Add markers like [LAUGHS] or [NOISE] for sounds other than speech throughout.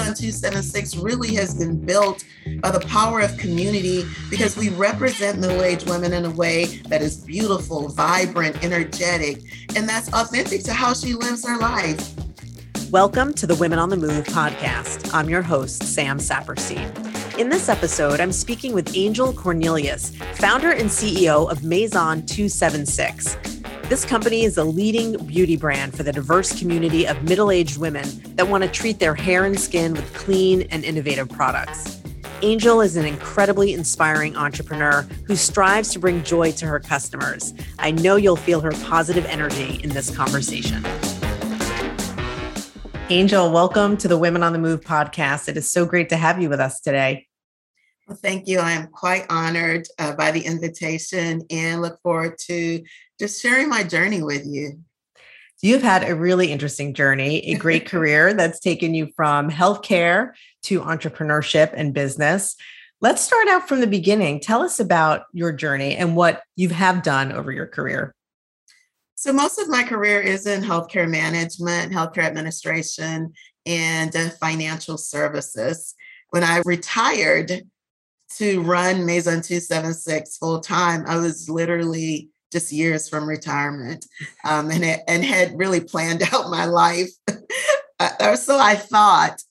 Maison 276 really has been built by the power of community because we represent middle aged women in a way that is beautiful, vibrant, energetic, and that's authentic to how she lives her life. Welcome to the Women on the Move podcast. I'm your host, Sam Saperstein. In this episode, I'm speaking with Angel Cornelius, founder and CEO of Maison 276. This company is a leading beauty brand for the diverse community of middle aged women that want to treat their hair and skin with clean and innovative products. Angel is an incredibly inspiring entrepreneur who strives to bring joy to her customers. I know you'll feel her positive energy in this conversation. Angel, welcome to the Women on the Move podcast. It is so great to have you with us today. Well, thank you. I am quite honored uh, by the invitation and look forward to just sharing my journey with you. You've had a really interesting journey, a great [LAUGHS] career that's taken you from healthcare to entrepreneurship and business. Let's start out from the beginning. Tell us about your journey and what you have done over your career. So, most of my career is in healthcare management, healthcare administration, and uh, financial services. When I retired to run Maison 276 full time, I was literally just years from retirement um, and, it, and had really planned [LAUGHS] out my life. uh, so I thought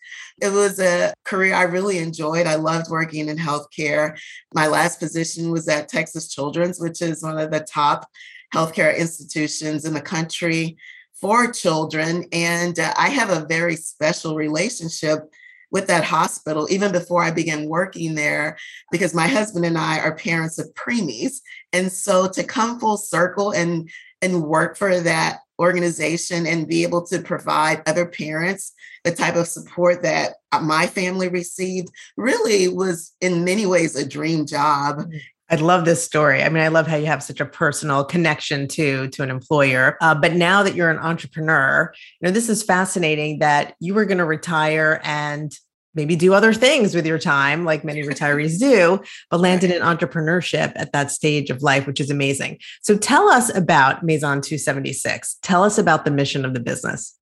it was a career I really enjoyed. I loved working in healthcare. My last position was at Texas Children's, which is one of the top healthcare institutions in the country for children. And uh, I have a very special relationship with that hospital even before I began working there because my husband and I are parents of preemies. And so to come full circle and and work for that organization and be able to provide other parents the type of support that my family received really was in many ways a dream job mm. I love this story. I mean, I love how you have such a personal connection to to an employer. Uh, but now that you're an entrepreneur, you know this is fascinating that you were going to retire and maybe do other things with your time, like many retirees do, but [LAUGHS] landed in entrepreneurship at that stage of life, which is amazing. So tell us about Maison 276. Tell us about the mission of the business.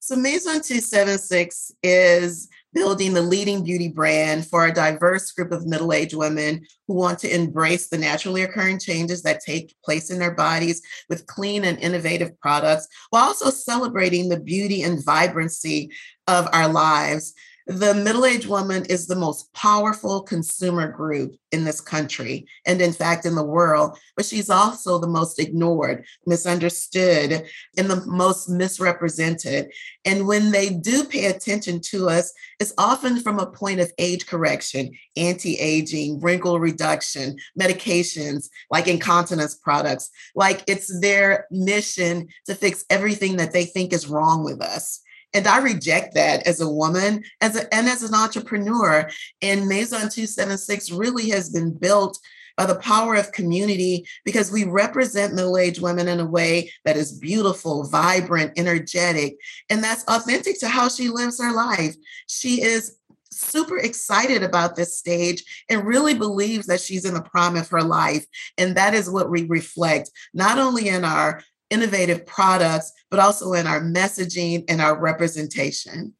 So Maison 276 is building the leading beauty brand for a diverse group of middle aged women who want to embrace the naturally occurring changes that take place in their bodies with clean and innovative products, while also celebrating the beauty and vibrancy of our lives the middle aged woman is the most powerful consumer group in this country and, in fact, in the world, but she's also the most ignored, misunderstood, and the most misrepresented. And when they do pay attention to us, it's often from a point of age correction, anti aging, wrinkle reduction, medications like incontinence products. Like it's their mission to fix everything that they think is wrong with us. And I reject that as a woman, as a, and as an entrepreneur. And Maison 276 really has been built by the power of community because we represent middle aged women in a way that is beautiful, vibrant, energetic, and that's authentic to how she lives her life. She is super excited about this stage and really believes that she's in the prime of her life. And that is what we reflect, not only in our innovative products, but also in our messaging and our representation.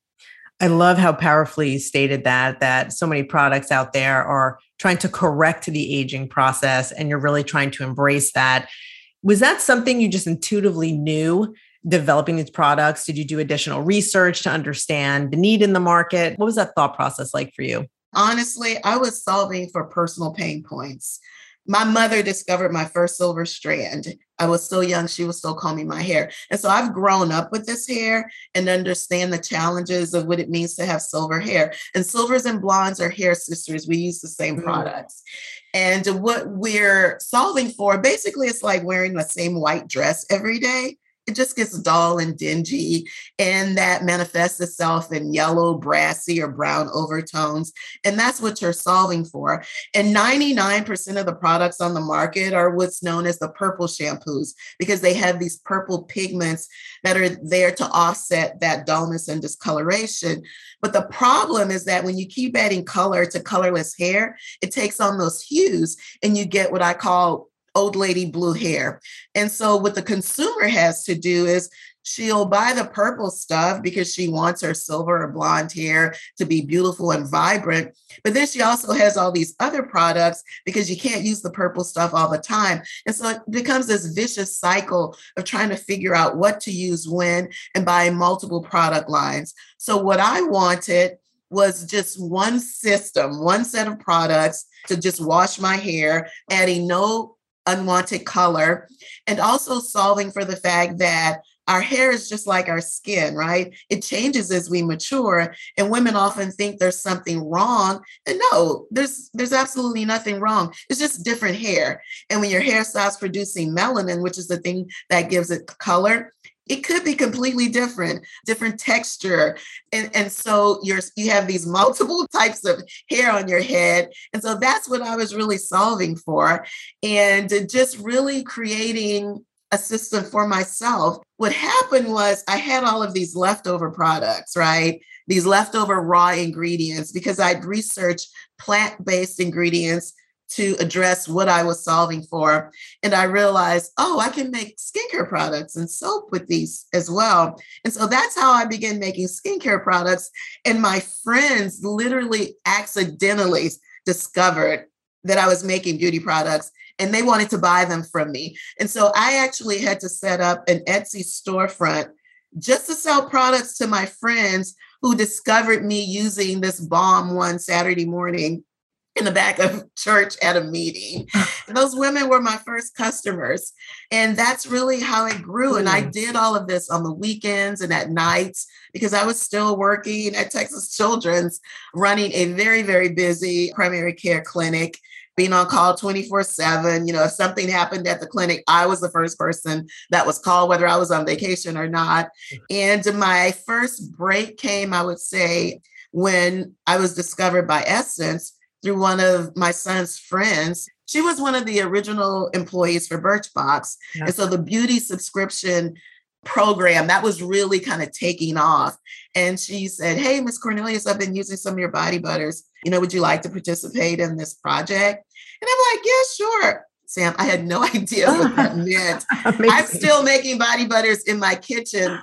I love how powerfully you stated that that so many products out there are trying to correct the aging process and you're really trying to embrace that. Was that something you just intuitively knew developing these products? Did you do additional research to understand the need in the market? What was that thought process like for you? Honestly, I was solving for personal pain points my mother discovered my first silver strand. I was so young, she was still combing my hair. And so I've grown up with this hair and understand the challenges of what it means to have silver hair. And silvers and blondes are hair sisters. We use the same mm. products. And what we're solving for basically, it's like wearing the same white dress every day it just gets dull and dingy. And that manifests itself in yellow, brassy, or brown overtones. And that's what you're solving for. And 99% of the products on the market are what's known as the purple shampoos because they have these purple pigments that are there to offset that dullness and discoloration. But the problem is that when you keep adding color to colorless hair, it takes on those hues and you get what I call old lady blue hair. And so what the consumer has to do is she'll buy the purple stuff because she wants her silver or blonde hair to be beautiful and vibrant. But then she also has all these other products because you can't use the purple stuff all the time. And so it becomes this vicious cycle of trying to figure out what to use when and buy multiple product lines. So what I wanted was just one system, one set of products to just wash my hair, adding no unwanted color, and also solving for the fact that our hair is just like our skin, right? It changes as we mature, and women often think there's something wrong. And no, there's there's absolutely nothing wrong. It's just different hair. And when your hair starts producing melanin, which is the thing that gives it color, it could be completely different different texture. And, and so you're you have these multiple [LAUGHS] types of hair on your head. And so that's what i was really solving for. And just really creating a system for myself. What happened was i had all of these leftover products right? These leftover raw ingredients because i'd researched plant-based ingredients to address what I was solving for. And I realized, oh, I can make skincare products and soap with these as well. And so that's how I began making skincare products. And my friends literally accidentally discovered that I was making beauty products and they wanted to buy them from me. And so I actually had to set up an Etsy storefront just to sell products to my friends who discovered me using this balm one Saturday morning in the back of [LAUGHS] church at a meeting. And [SIGHS] those women were my first customers. And that's really how it grew. And I mm. did all of this on the weekends and at nights because I was still working at Texas Children's, running a very, very busy primary care clinic. Being on call 24 7. You know, if something happened at the clinic, I was the first person that was called, whether I was on vacation or not. Mm. And my first break came, I would say, when I was discovered by Essence through one of my son's friends. She was one of the original employees for Birchbox. Yes. And so the beauty subscription program that was really kind of taking off. And she said, Hey, Miss Cornelius, I've been using some of your body butters. You know, would you like to participate in this project? And I'm like, Yeah, sure. Sam, I had no [LAUGHS] idea what that [LAUGHS] meant. I'm still making body butters in my kitchen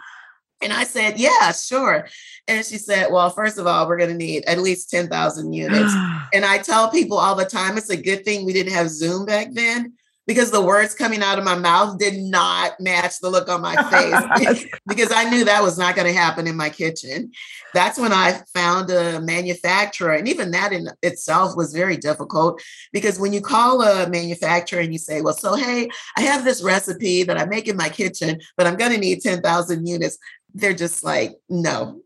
and I said, yeah, sure. And she said, well, first of all, we're going to need at least 10,000 units. [GASPS] and I tell people all the time, it's a good thing we didn't have Zoom back then because the words coming out of my mouth did not match the look on my face [LAUGHS] [LAUGHS] because I knew that was not going to happen in my kitchen. That's when I found a manufacturer. And even that in itself was very difficult because when you call a manufacturer and you say, well, so hey, I have this recipe that I make in my kitchen, but I'm going to need 10,000 units they're just like, no.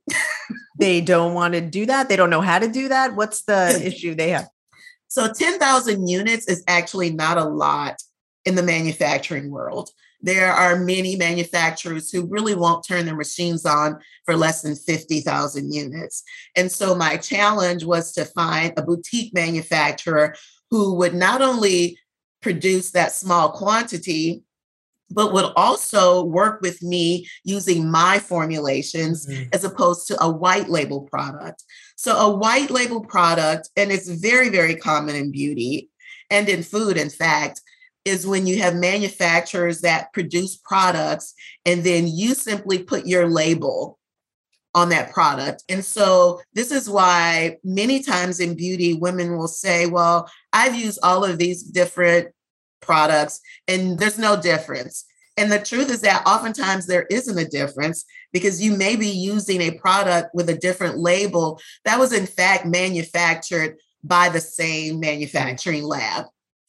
they don't want to do that. They don't know how to do that. What's the [LAUGHS] issue they have? So 10,000 units is actually not a lot in the manufacturing world. There are many manufacturers who really won't turn their machines on for less than 50,000 units. And so my challenge was to find a boutique manufacturer who would not only produce that small quantity, but would also work with me using my formulations mm-hmm. as opposed to a white label product. So, a white label product, and it's very, very common in beauty and in food, in fact, is when you have manufacturers that produce products and then you simply put your label on that product. And so this is why many times in beauty, women will say, Well, I've used all of these different products and there's no difference. And the truth is that oftentimes there isn't a difference because you may be using a product with a different label that was in fact manufactured by the same manufacturing lab.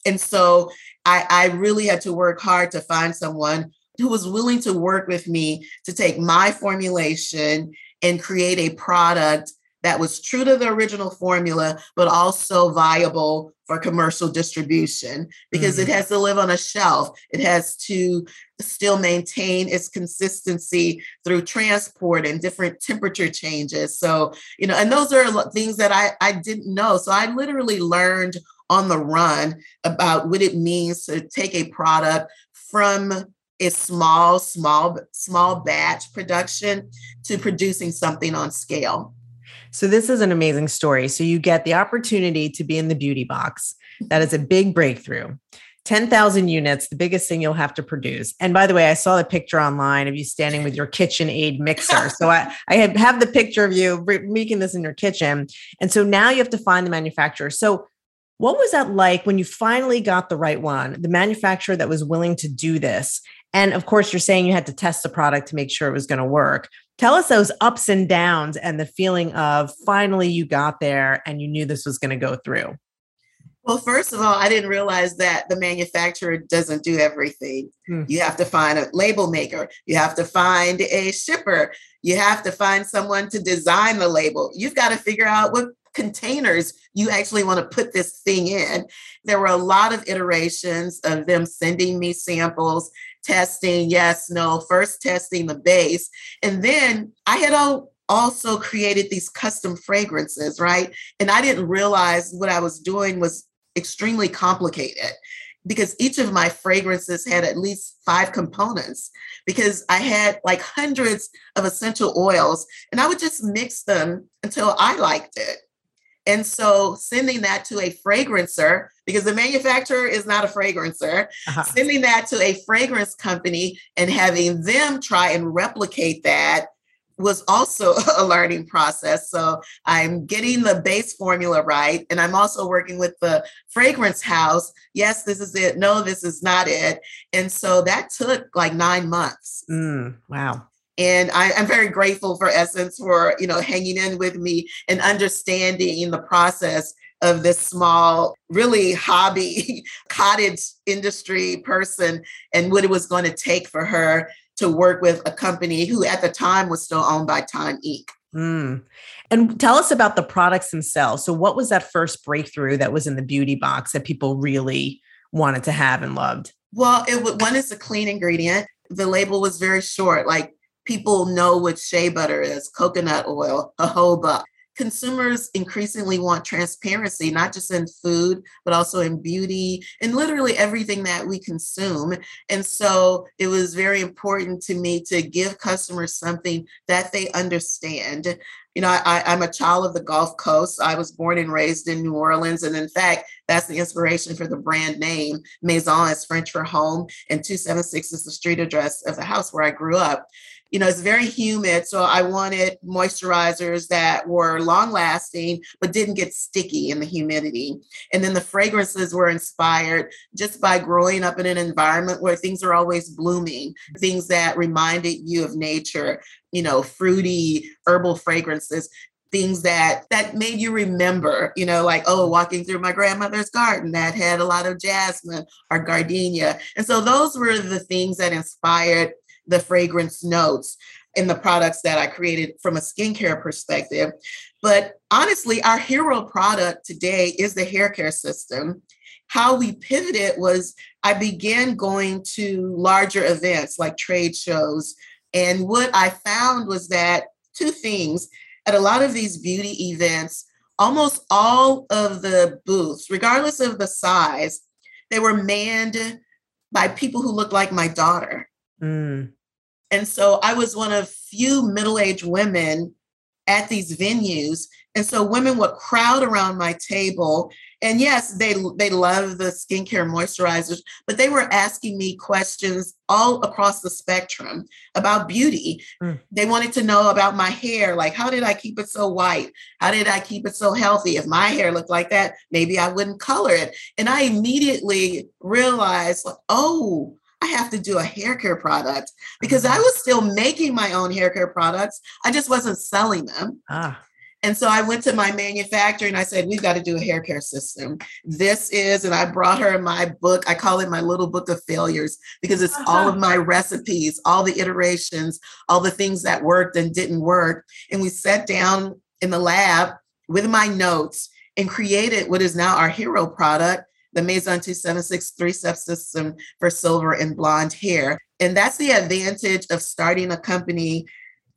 And so I, I really had to work hard to find someone who was willing to work with me to take my formulation and create a product that was true to the original formula, but also viable for commercial distribution because mm-hmm. it has to live on a shelf. It has to still maintain its consistency through transport and different temperature changes. So, you know, and those are things that I, I didn't know. So I literally learned on the run about what it means to take a product from a small, small, small batch production to producing something on scale. So this is an amazing story. So you get the opportunity to be in the beauty box. That is a big breakthrough. 10,000 units, the biggest thing you'll have to produce. And by the way, I saw the picture online of you standing with your KitchenAid mixer. [LAUGHS] so I, I have the picture of you making this in your kitchen. And so now you have to find the manufacturer. So what was that like when you finally got the right one, the manufacturer that was willing to do this? And of course, you're saying you had to test the product to make sure it was going to work. Tell us those ups and downs and the feeling of finally you got there and you knew this was going to go through. Well, first of all, I didn't realize that the manufacturer doesn't do everything. Hmm. You have to find a label maker, you have to find a shipper, you have to find someone to design the label. You've got to figure out what containers you actually want to put this thing in. There were a lot of iterations of them sending me samples, testing, yes, no, first testing the base. And then I had all also created these custom fragrances, right? And I didn't realize what I was doing was extremely complicated because each of my fragrances had at least five components because I had like hundreds of essential oils and I would just mix them until I liked it. And so sending that to a fragrancer, because the manufacturer is not a fragrancer, uh-huh. sending that to a fragrance company and having them try and replicate that was also [LAUGHS] a learning process. So I'm getting the base formula right. And I'm also working with the fragrance house. Yes, this is it. No, this is not it. And so that took like nine months. Mm, wow. And I, am very grateful for Essence for, you know, hanging in with me and understanding the process of this small, really hobby [LAUGHS] cottage industry person and what it was going to take for her to work with a company who at the time was still owned by Time Inc. Mm. And tell us about the products themselves. So, what was that first breakthrough that was in the beauty box that people really wanted to have and loved? Well, it one is a clean ingredient. The label was very short, like people know what shea butter is, coconut oil, jojoba consumers increasingly want transparency, not just in food, but also in beauty and literally everything that we consume. And so it was very important to me to give customers something that they understand. You know, I, am a child of the Gulf Coast. I was born and raised in New Orleans. And in fact, that's the inspiration for the brand name. Maison is French for home, and 276 is the street address of the house where I grew up you know, it's very humid. So I wanted moisturizers that were long lasting, but didn't get sticky in the humidity. And then the fragrances were inspired just by growing up in an environment where things are always blooming, things that reminded you of nature, you know, fruity herbal fragrances things that that made you remember you know like oh walking through my grandmother's garden that had a lot of jasmine or gardenia and so those were the things that inspired the fragrance notes in the products that I created from a skincare perspective. But honestly, our hero product today is the hair care system. How we pivoted was I began going to larger events like trade shows. And what I found was that two things at a lot of these beauty events, almost all of the booths, regardless of the size, they were manned by people who looked like my daughter. Mm. And so I was one of few middle-aged women at these venues. And so women would crowd around my table. And yes, they they love the skincare moisturizers, but they were asking me questions all across the spectrum about beauty. Mm. They wanted to know about my hair, like how did I keep it so white? How did I keep it so healthy? If my hair looked like that, maybe I wouldn't color it. And I immediately realized, like, oh, I have to do a hair care product because I was still making my own hair care products. I just wasn't selling them. Ah. And so I went to my manufacturer and I said, We've got to do a hair care system. This is, and I brought her my book. I call it my little book of failures because it's all of my recipes, all the iterations, all the things that worked and didn't work. And we sat down in the lab with my notes and created what is now our hero product the Maison 276 three step system for silver and blonde hair. And that's the advantage of starting a company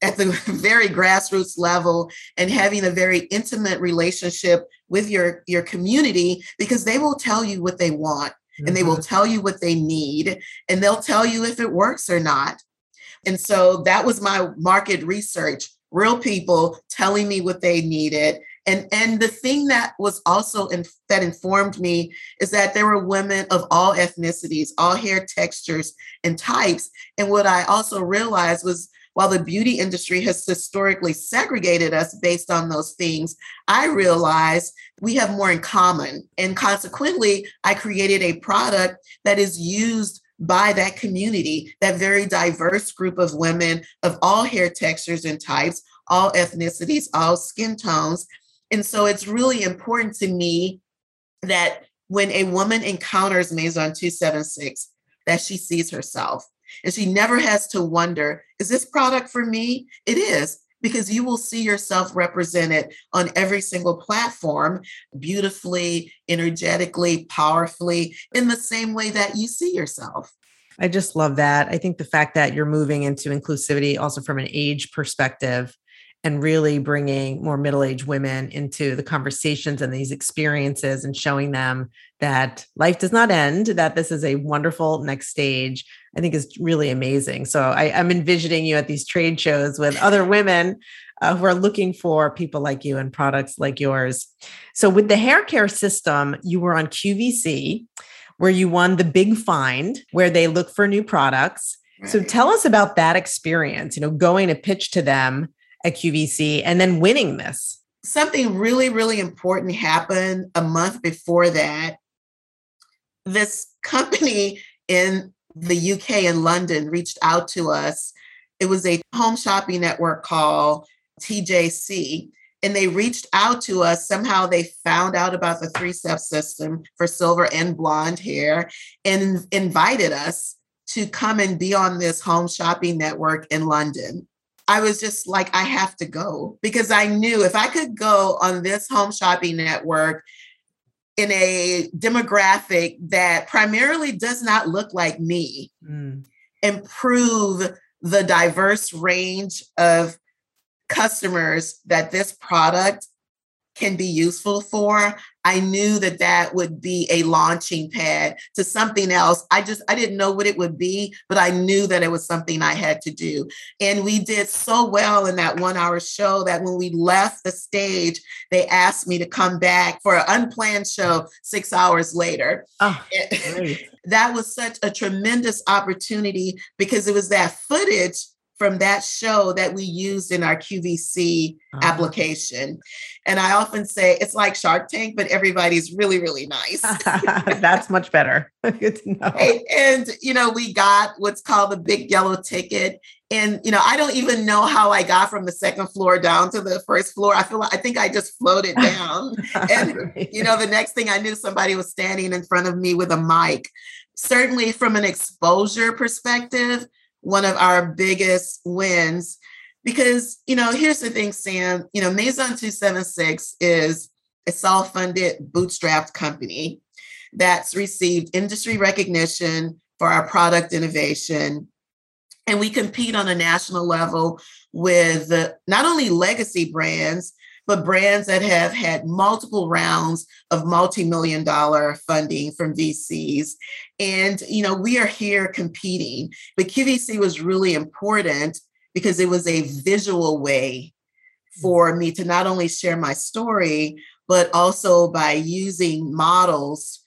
at the [LAUGHS] very grassroots level and having a very intimate relationship with your, your community because they will tell you what they want mm-hmm. and they will mm-hmm. tell you what they need and they'll tell you if it works or not. And so that was my market research real people telling me what they needed And and the thing that was also in, that informed me is that there were women of all ethnicities, all hair textures and types. And what I also realized was while the beauty industry has historically segregated us based on those things, I realized we have more in common. And consequently, I created a product that is used by that community, that very diverse group of women of all hair textures and types, all ethnicities, all skin tones. And so it's really important to me that when a woman encounters Maison 276, that she sees herself and she never has to wonder, is this product for me? It is because you will see yourself represented on every single platform beautifully, energetically, powerfully, in the same way that you see yourself. I just love that. I think the fact that you're moving into inclusivity also from an age perspective and really bringing more middle-aged women into the conversations and these experiences and showing them that life does not end that this is a wonderful next stage i think is really amazing. So I, am envisioning you at these trade shows with other women uh, who are looking for people like you and products like yours. So with the hair care system you were on qvc where you won the big find where they look for new products. So tell us about that experience you know going to pitch to them at QVC and then winning this? Something really, really important happened a month before that. This company in the UK in London reached out to us. It was a home shopping network called TJC. And they reached out to us. Somehow they found out about the three step system for silver and blonde hair and invited us to come and be on this home shopping network in London. I was just like, I have to go because I knew if I could go on this home shopping network in a demographic that primarily does not look like me, mm. improve the diverse range of customers that this product can be useful for, I knew that that would be a launching pad to something else. I just, I didn't know what it would be, but I knew that it was something I had to do. And we did so well in that one hour show that when we left the stage, they asked me to come back for an unplanned show six hours later. [LAUGHS] Oh, that was such a tremendous opportunity because it was that footage from that show that we used in our QVC uh-huh. application. And I often say it's like Shark Tank, but everybody's really, really nice. [LAUGHS] That's much better. [LAUGHS] Good to know. And, you know, we got what's called the big yellow ticket. And, you know, I don't even know how I got from the second floor down to the first floor. I feel like I think I just floated down. [LAUGHS] and, you know, the next thing I knew, somebody was standing in front of me with a mic. Certainly, from an exposure perspective, one of our biggest wins. Because you know here's the thing sam you know maison 276 is a self-funded bootstrapped company that's received industry recognition for our product innovation. And we compete on a national level with not only legacy brands but brands that have had multiple rounds of multi-million dollar funding from VCs. And, you know, we are here competing. But QVC was really important because it was a visual way mm. for me to not only share my story, but also by using models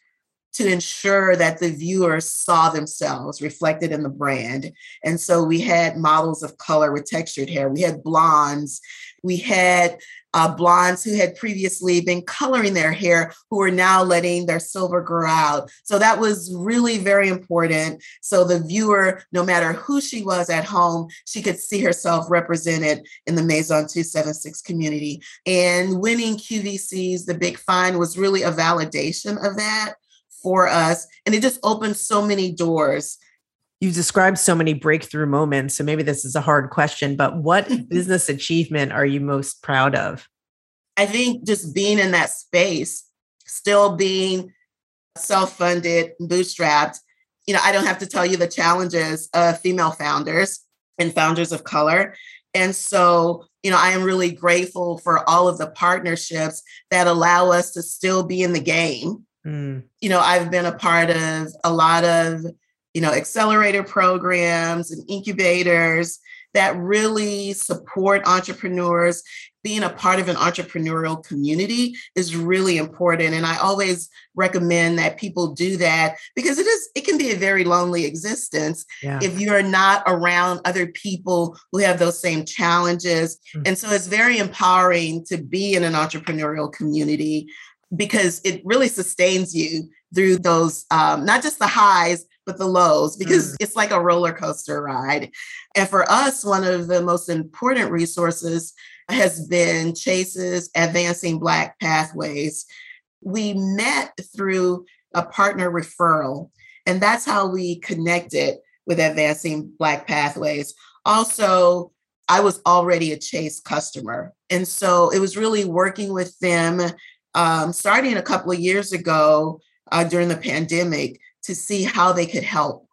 to ensure that the viewers saw themselves reflected in the brand. And so we had models of color with textured hair, we had blondes, we had uh, blondes who had previously been coloring their hair who are now letting their silver grow out. So that was really very important. So the viewer, no matter who she was at home, she could see herself represented in the Maison 276 community. And winning QVC's The Big Find was really a validation of that for us. And it just opened so many doors you've described so many breakthrough moments. So maybe this is a hard question, but what [LAUGHS] business achievement are you most proud of? I think just being in that space, still being self funded, bootstrapped. You know, I don't have to tell you the challenges of female founders and founders of color. And so, you know, I am really grateful for all of the partnerships that allow us to still be in the game. Mm. You know, I've been a part of a lot of you know, accelerator programs and incubators that really support entrepreneurs. Being a part of an entrepreneurial community is really important. And I always recommend that people do that because it is, it can be a very lonely existence yeah. if you're not around other people who have those same challenges. Mm-hmm. And so it's very empowering to be in an entrepreneurial community because it really sustains you through those um, not just the highs but the lows because mm. it's like a roller coaster ride. And for us one of the most important resources has been chase's advancing black pathways. We met through a partner referral and that's how we connected with advancing black pathways. Also i was already a chase customer and so it was really working with them um, starting a couple of years ago uh, during the pandemic to see how they could help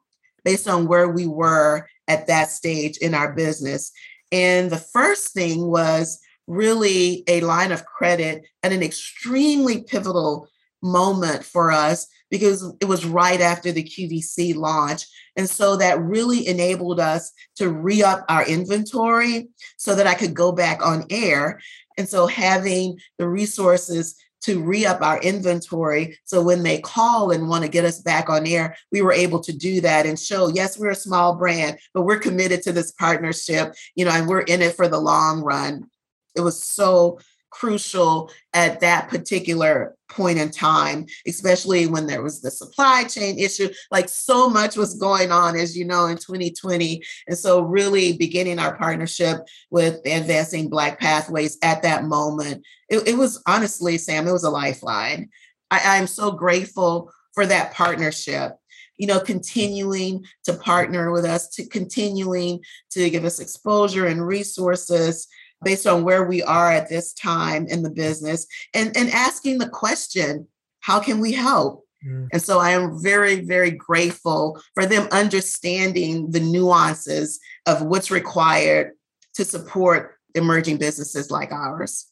based on where we were at that stage in our business. And the first thing was really a line of credit at an extremely pivotal moment for us because it was right after the QVC launch. And so that really enabled us to re up our inventory so that I could go back on air. And so having the resources to re up our inventory. So when they call and want to get us back on air, we were able to do that and show, yes, we're a small brand, but we're committed to this partnership, you know, and we're in it for the long run. It was so crucial at that particular point in time, especially when there was the supply chain issue. Like so much was going on, as you know, in 2020. And so, really beginning our partnership with Advancing Black Pathways at that moment, it, it was honestly, Sam, it was a lifeline. I, I'm so grateful for that partnership you know, continuing to partner with us, to continuing to give us exposure and resources based on where we are at this time in the business and, and asking the question, how can we help? Mm. And so I am very, very grateful for them understanding the nuances of what's required to support emerging businesses like ours.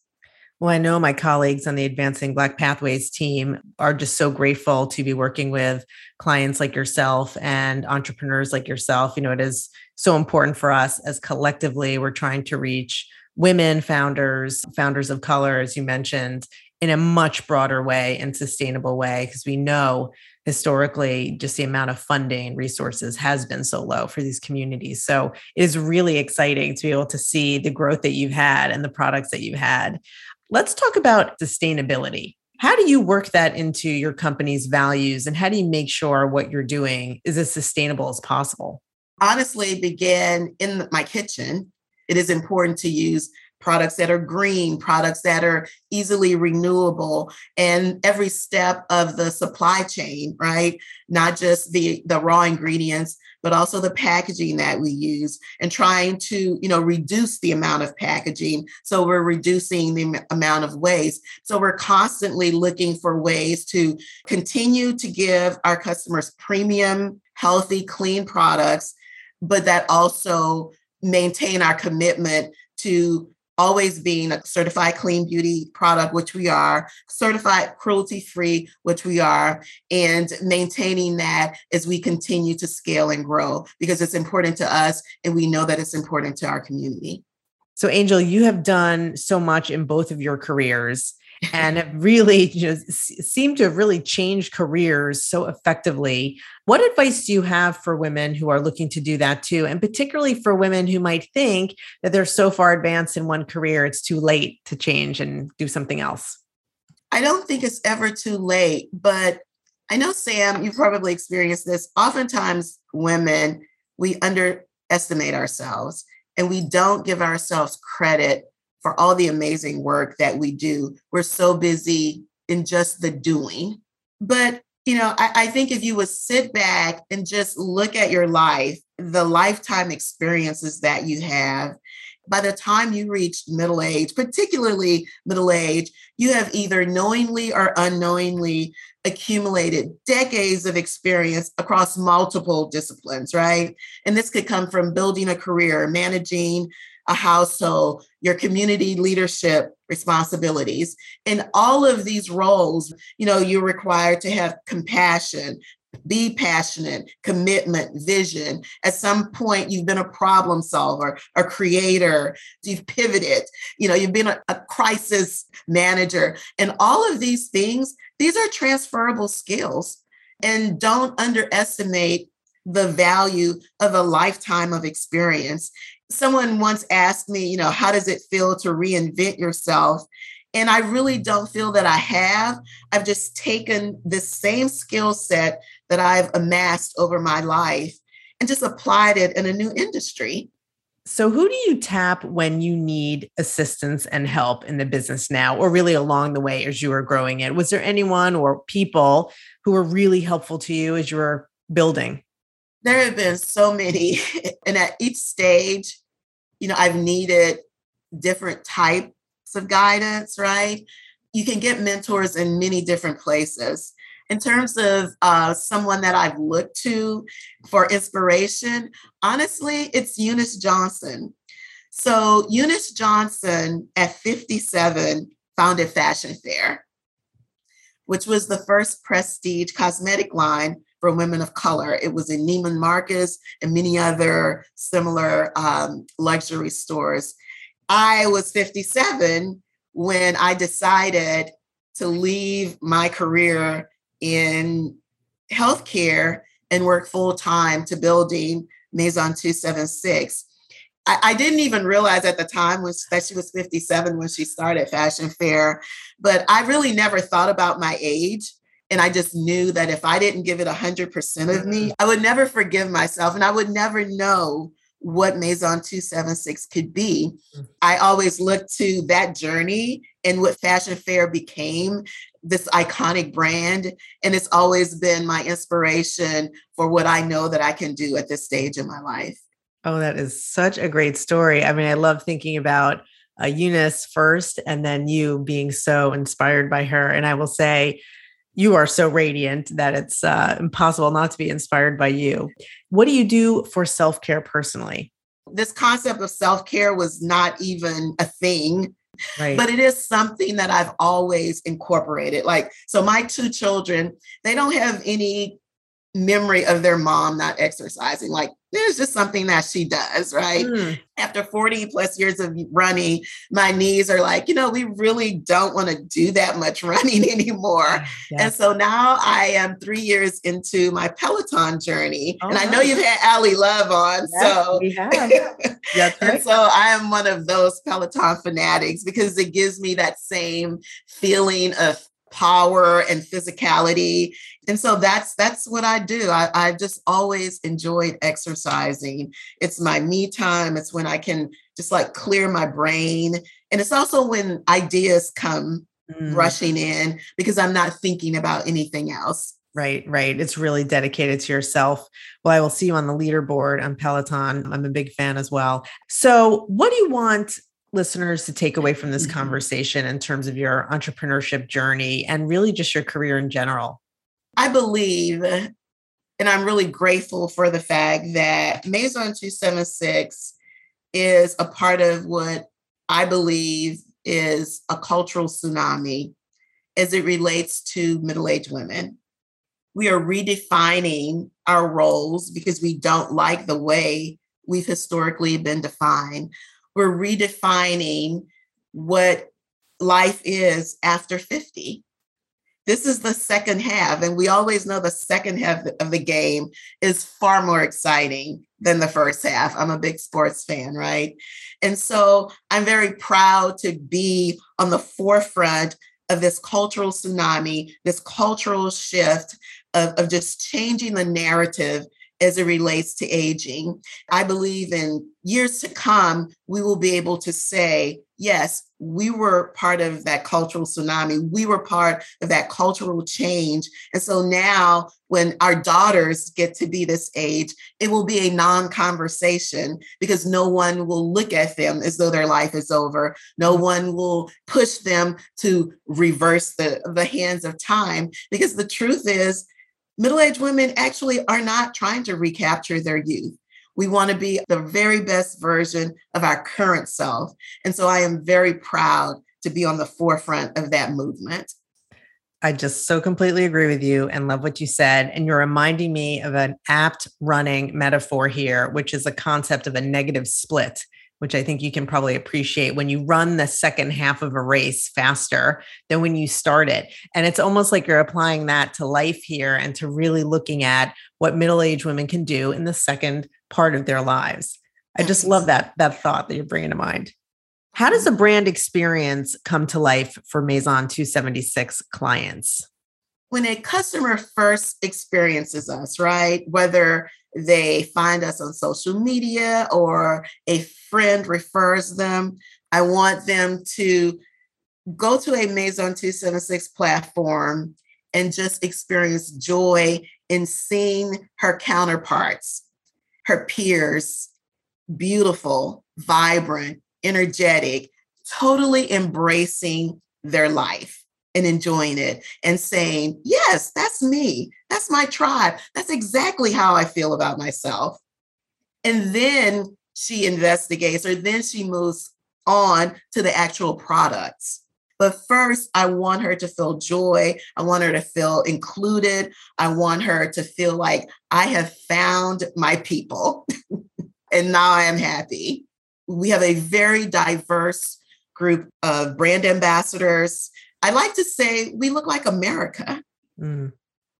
Well, I know my colleagues on the Advancing Black Pathways team are just so grateful to be working with clients like yourself and entrepreneurs like yourself. You know, it is so important for us as collectively we're trying to reach women founders, founders of color, as you mentioned, in a much broader way and sustainable way, because we know historically just the amount of funding resources has been so low for these communities. So it is really exciting to be able to see the growth that you've had and the products that you've had. Let's talk about sustainability. How do you work that into your company's values and how do you make sure what you're doing is as sustainable as possible? Honestly, begin in my kitchen it is important to use products that are green, products that are easily renewable, and every step of the supply chain, right? Not just the, the raw ingredients, but also the packaging that we use and trying to, you know, reduce the amount of packaging. So we're reducing the amount of waste. So we're constantly looking for ways to continue to give our customers premium, healthy, clean products, but that also maintain our commitment to always being a certified clean beauty product, which we are, certified cruelty free, which we are, and maintaining that as we continue to scale and grow because it's important to us and we know that it's important to our community. So, Angel, you have done so much in both of your careers and have really just seem to have really changed careers so effectively. What advice do you have for women who are looking to do that too? And particularly for women who might think that they're so far advanced in one career, it's too late to change and do something else? I don't think it's ever too late, but I know, Sam, you've probably experienced this. Oftentimes, women, we underestimate ourselves and we don't give ourselves credit for all the amazing work that we do. We're so busy in just the doing. But, you know, I, I, think if you would sit back and just look at your life, the lifetime experiences that you have, by the time you reach middle age, particularly middle age, you have either knowingly or unknowingly accumulated decades of experience across multiple disciplines, right? And this could come from building a career, managing a household, your community leadership responsibilities. In all of these roles, you know, you're required to have compassion, be passionate, commitment, vision. At some point, you've been a problem solver, a creator, you've pivoted, you know, you've been a, a crisis manager. And all of these things, these are transferable skills. And don't underestimate the value of a lifetime of experience. Someone once asked me, you know, how does it feel to reinvent yourself? And I really mm. don't feel that I have. I've just taken this same skill set that I've amassed over my life and just applied it in a new industry. So, who do you tap when you need assistance and help in the business now, or really along the way as you were growing it? Was there anyone or people who were really helpful to you as you were building? There have been so many. [LAUGHS] And at each stage, you know, I've needed different types of guidance, right? You can get mentors in many different places in terms of uh, someone that I've looked to for inspiration, honestly, it's Eunice Johnson. So, Eunice Johnson at 57 founded Fashion Fair, which was the first prestige cosmetic line for women of color. It was in Neiman Marcus and many other similar um, luxury stores. I was 57 when I decided to leave my career in healthcare and work full time to building Maison 276. I, I, didn't even realize at the time was that she was 57 when she started Fashion Fair, but I really never thought about my age. And I just knew that if I didn't give it 100% of me, mm-hmm. I would never forgive myself and I would never know what Maison 276 could be. Mm. I always looked to that journey and what Fashion Fair became this iconic brand. And it's always been my inspiration for what I know that I can do at this stage in my life. Oh, that is such a great story. I mean, I love thinking about uh, Eunice first and then you being so inspired by her. And I will say, you are so radiant that it's uh, impossible not to be inspired by you. What do you do for self care personally? This concept of self care was not even a thing Right. But it is something that I've always incorporated. Like, so my two children, they don't have any memory of their mom not exercising. Like, there's just something that she does, right? Mm. After 40 plus years of running, my knees are like, you know, we really don't want to do that much [LAUGHS] running anymore. Yes. And so now I am three years into my Peloton journey. Oh, and I know you've had Ally Love on. Yes, so we have. [LAUGHS] and so I am one of those Peloton fanatics because it gives me that same feeling of power and physicality and so that's that's what i do I, I just always enjoyed exercising it's my me time it's when i can just like clear my brain and it's also when ideas come mm. rushing in because i'm not thinking about anything else Right, right. It's really dedicated to yourself. Well, I will see you on the leaderboard on Peloton. I'm a big fan as well. So, what do you want listeners to take away from this mm-hmm. conversation in terms of your entrepreneurship journey and really just your career in general? I believe, and I'm really grateful for the fact that Maison 276 is a part of what I believe is a cultural tsunami as it relates to middle aged women. We are redefining our roles because we don't like the way we've historically been defined we're redefining what life is after 50. This is the second half, and we always know the second half of the game is far more exciting than the first half. I'm a big sports fan, right? And so I'm very proud to be on the forefront of this cultural tsunami, this cultural shift of, of just changing the narrative as it relates to aging. I believe in years to come, we will be able to say, yes, we were part of that cultural tsunami. We were part of that cultural change. And so now, when our daughters get to be this age, it will be a non conversation because no one will look at them as though their life is over. No one will push them to reverse the, the hands of time because the truth is, middle aged women actually are not trying to recapture their youth. We want to be the very best version of our current self. And so I am very proud to be on the forefront of that movement. I just so completely agree with you and love what you said. And you're reminding me of an apt running metaphor here, which is a concept of a negative split, which I think you can probably appreciate when you run the second half of a race faster than when you start it. And it's almost like you're applying that to life here and to really looking at what middle aged women can do in the second part of their lives. I just love that that thought that you're bringing to mind. How does mm-hmm. a brand experience come to life for Maison 276 clients? When a customer first experiences us, right? Whether they find us on social media or a friend refers them, I want them to go to a Maison 276 platform and just experience joy in seeing her counterparts, her peers, beautiful, vibrant, energetic, totally embracing their life and enjoying it and saying, Yes, that's me. That's my tribe. That's exactly how I feel about myself. And then she investigates, or then she moves on to the actual products. But first, I want her to feel joy. I want her to feel included. I want her to feel like I have found my people [LAUGHS] and now I am happy we have a very diverse group of brand ambassadors. I like to say we look like America. Mm.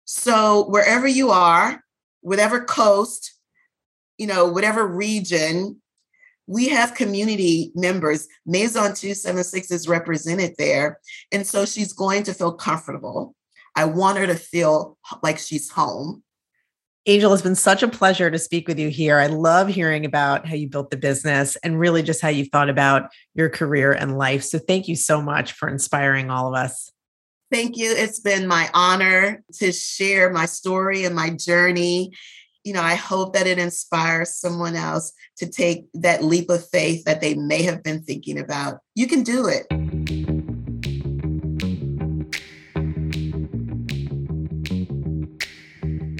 So wherever you are, whatever coast, you know, whatever region, we have community members. Maison 276 is represented there. And so she's going to feel comfortable. I want her to feel like she's home. Angel, it's been such a pleasure to speak with you here. I love hearing about how you built the business and really just how you thought about your career and life. So thank you so much for inspiring all of us. Thank you. It's been my honor to share my story and my journey. You know, I hope that it inspires someone else to take that leap of faith that they may have been thinking about. You can do it.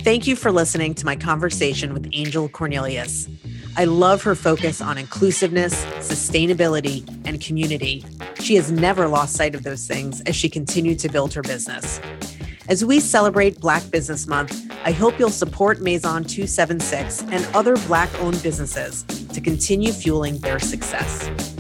Thank you for listening to my conversation with Angel Cornelius. I love her focus on inclusiveness, sustainability, and community. She has never lost sight of those things as she continued to build her business. As we celebrate Black Business Month, I hope you'll support Maison 276 and other Black owned businesses to continue fueling their success.